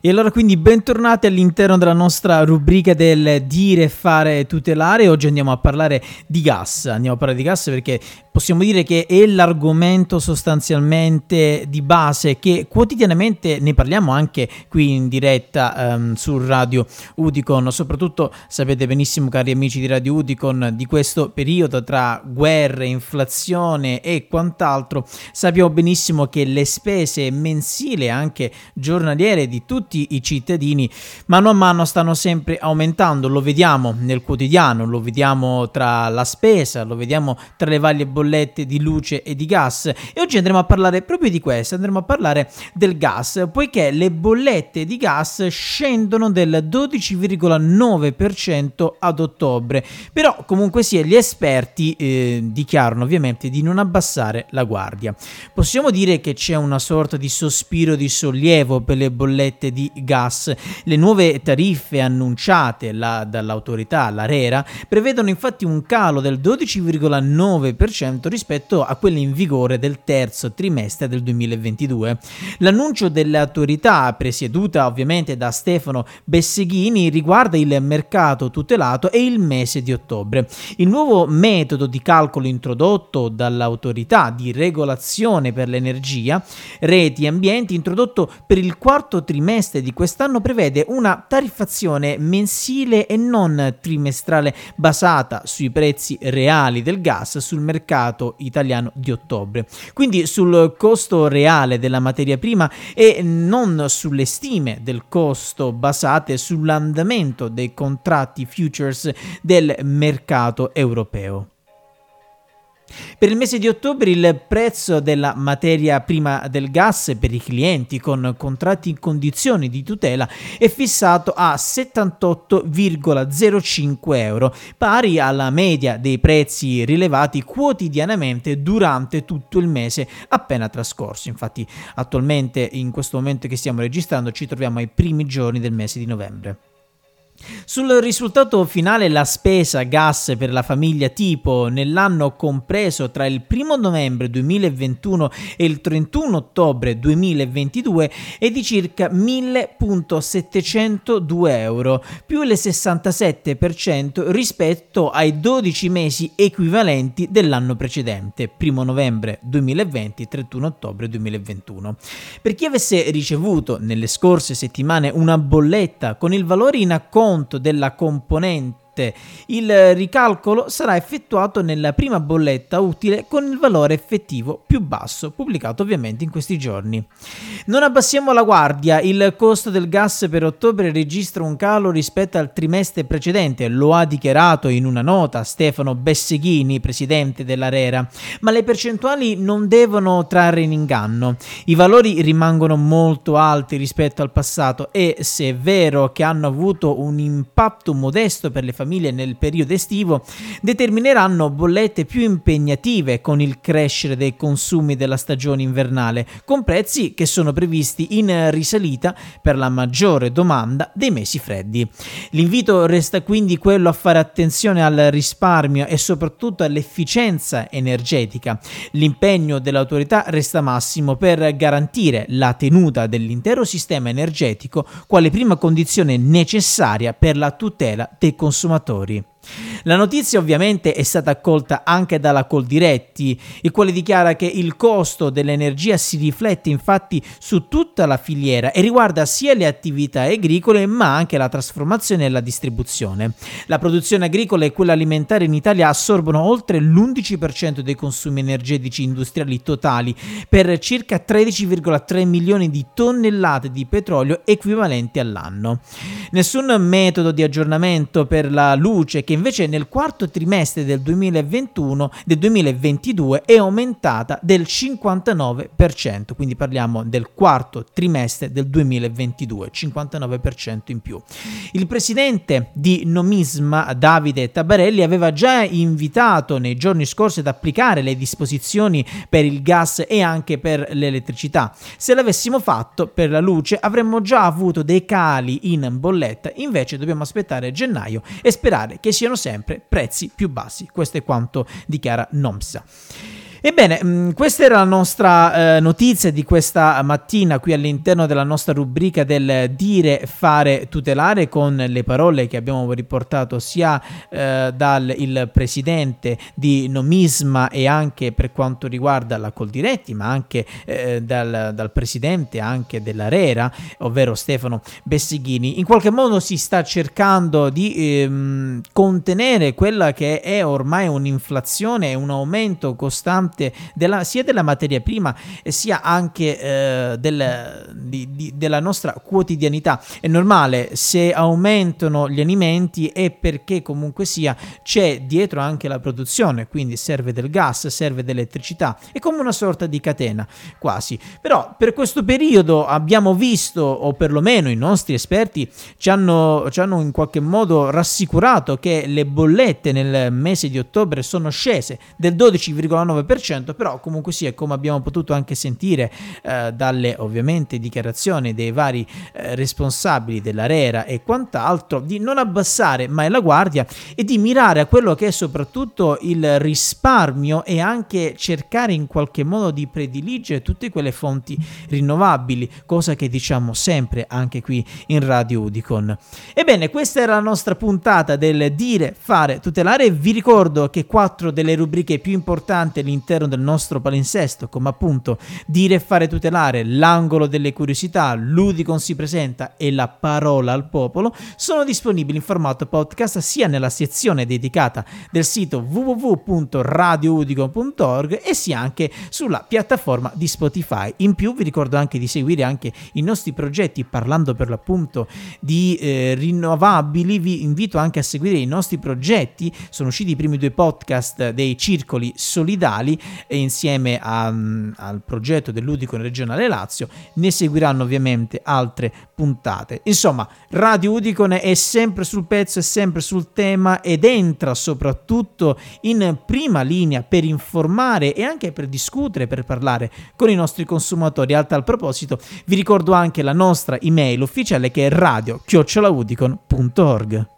E allora quindi bentornati all'interno della nostra rubrica del dire, fare, tutelare. Oggi andiamo a parlare di gas. Andiamo a parlare di gas perché possiamo dire che è l'argomento sostanzialmente di base che quotidianamente ne parliamo anche qui in diretta um, su Radio Udicon. Soprattutto sapete benissimo, cari amici di Radio Udicon, di questo periodo tra guerre, inflazione e quant'altro. Sappiamo benissimo che le spese mensili e anche giornaliere di tutti i cittadini mano a mano stanno sempre aumentando, lo vediamo nel quotidiano, lo vediamo tra la spesa, lo vediamo tra le varie bollette di luce e di gas e oggi andremo a parlare proprio di questo, andremo a parlare del gas, poiché le bollette di gas scendono del 12,9% ad ottobre, però comunque sia gli esperti eh, dichiarano ovviamente di non abbassare la guardia. Possiamo dire che c'è una sorta di sospiro di sollievo per le bollette di gas. Le nuove tariffe annunciate la, dall'autorità, l'ARERA, prevedono infatti un calo del 12,9% rispetto a quelle in vigore del terzo trimestre del 2022. L'annuncio dell'autorità, presieduta ovviamente da Stefano Besseghini, riguarda il mercato tutelato e il mese di ottobre. Il nuovo metodo di calcolo introdotto dall'autorità di regolazione per l'energia, reti e ambienti, introdotto per il quarto trimestre di quest'anno prevede una tariffazione mensile e non trimestrale basata sui prezzi reali del gas sul mercato italiano di ottobre. Quindi sul costo reale della materia prima e non sulle stime del costo basate sull'andamento dei contratti futures del mercato europeo. Per il mese di ottobre il prezzo della materia prima del gas per i clienti con contratti in condizioni di tutela è fissato a 78,05 euro, pari alla media dei prezzi rilevati quotidianamente durante tutto il mese appena trascorso. Infatti attualmente in questo momento che stiamo registrando ci troviamo ai primi giorni del mese di novembre. Sul risultato finale la spesa gas per la famiglia tipo nell'anno compreso tra il 1 novembre 2021 e il 31 ottobre 2022 è di circa 1.702 euro, più il 67% rispetto ai 12 mesi equivalenti dell'anno precedente, 1 novembre 2020 31 ottobre 2021. Per chi avesse ricevuto nelle scorse settimane una bolletta con il valore in acconto conto della componente bollette. Il ricalcolo sarà effettuato nella prima bolletta utile con il valore effettivo più basso, pubblicato ovviamente in questi giorni. Non abbassiamo la guardia, il costo del gas per ottobre registra un calo rispetto al trimestre precedente, lo ha dichiarato in una nota Stefano Besseghini, presidente dell'ARERA, ma le percentuali non devono trarre in inganno. I valori rimangono molto alti rispetto al passato e se è vero che hanno avuto un impatto modesto per le famiglie famiglie nel periodo estivo determineranno bollette più impegnative con il crescere dei consumi della stagione invernale, con prezzi che sono previsti in risalita per la maggiore domanda dei mesi freddi. L'invito resta quindi quello a fare attenzione al risparmio e soprattutto all'efficienza energetica. L'impegno dell'autorità resta massimo per garantire la tenuta dell'intero sistema energetico quale prima condizione necessaria per la tutela dei consumatori consumatori. La notizia ovviamente è stata accolta anche dalla Coldiretti, il quale dichiara che il costo dell'energia si riflette infatti su tutta la filiera e riguarda sia le attività agricole ma anche la trasformazione e la distribuzione. La produzione agricola e quella alimentare in Italia assorbono oltre l'11% dei consumi energetici industriali totali per circa 13,3 milioni di tonnellate di petrolio equivalenti all'anno. Nessun metodo di aggiornamento per la luce che invece nel quarto trimestre del 2021 del 2022 è aumentata del 59%, quindi parliamo del quarto trimestre del 2022, 59% in più. Il presidente di Nomisma Davide Tabarelli aveva già invitato nei giorni scorsi ad applicare le disposizioni per il gas e anche per l'elettricità. Se l'avessimo fatto per la luce avremmo già avuto dei cali in bolletta, invece dobbiamo aspettare gennaio e sperare che siano sempre prezzi più bassi. Questo è quanto dichiara Nomsa. Ebbene, mm, questa era la nostra eh, notizia di questa mattina qui all'interno della nostra rubrica del dire, fare, tutelare con le parole che abbiamo riportato sia eh, dal presidente di Nomisma e anche per quanto riguarda la Coldiretti, ma anche eh, dal, dal, presidente anche dell'Arera, ovvero Stefano Bessighini. In qualche modo si sta cercando di ehm, contenere quella che è ormai un'inflazione e un aumento costante costante della, sia della materia prima sia anche eh, del, di, di, della nostra quotidianità. È normale se aumentano gli alimenti è perché comunque sia c'è dietro anche la produzione, quindi serve del gas, serve dell'elettricità, è come una sorta di catena quasi. Però per questo periodo abbiamo visto, o perlomeno i nostri esperti ci hanno, ci hanno in qualche modo rassicurato che le bollette nel mese di ottobre sono scese del 12,9%, 100%, però comunque sia, come abbiamo potuto anche sentire eh, dalle ovviamente dichiarazioni dei vari eh, responsabili dell'ARERA e quant'altro, di non abbassare mai la guardia e di mirare a quello che è soprattutto il risparmio e anche cercare in qualche modo di prediligere tutte quelle fonti rinnovabili, cosa che diciamo sempre anche qui in Radio Udicon. Ebbene, questa era la nostra puntata del dire, fare, tutelare. Vi ricordo che quattro delle rubriche più importanti all'interno all'interno del nostro palinsesto, come appunto dire e fare tutelare, l'angolo delle curiosità, l'Udicon si presenta e la parola al popolo, sono disponibili in formato podcast sia nella sezione dedicata del sito www.radioudicon.org e sia anche sulla piattaforma di Spotify. In più vi ricordo anche di seguire anche i nostri progetti parlando per l'appunto di eh, rinnovabili, vi invito anche a seguire i nostri progetti, sono usciti i primi due podcast dei circoli solidali e insieme a, mm, al progetto dell'Udicon regionale Lazio ne seguiranno ovviamente altre puntate. Insomma, Radio Udicon è sempre sul pezzo, è sempre sul tema ed entra soprattutto in prima linea per informare e anche per discutere, per parlare con i nostri consumatori. A tal proposito, vi ricordo anche la nostra email ufficiale che è radio-udicon.org.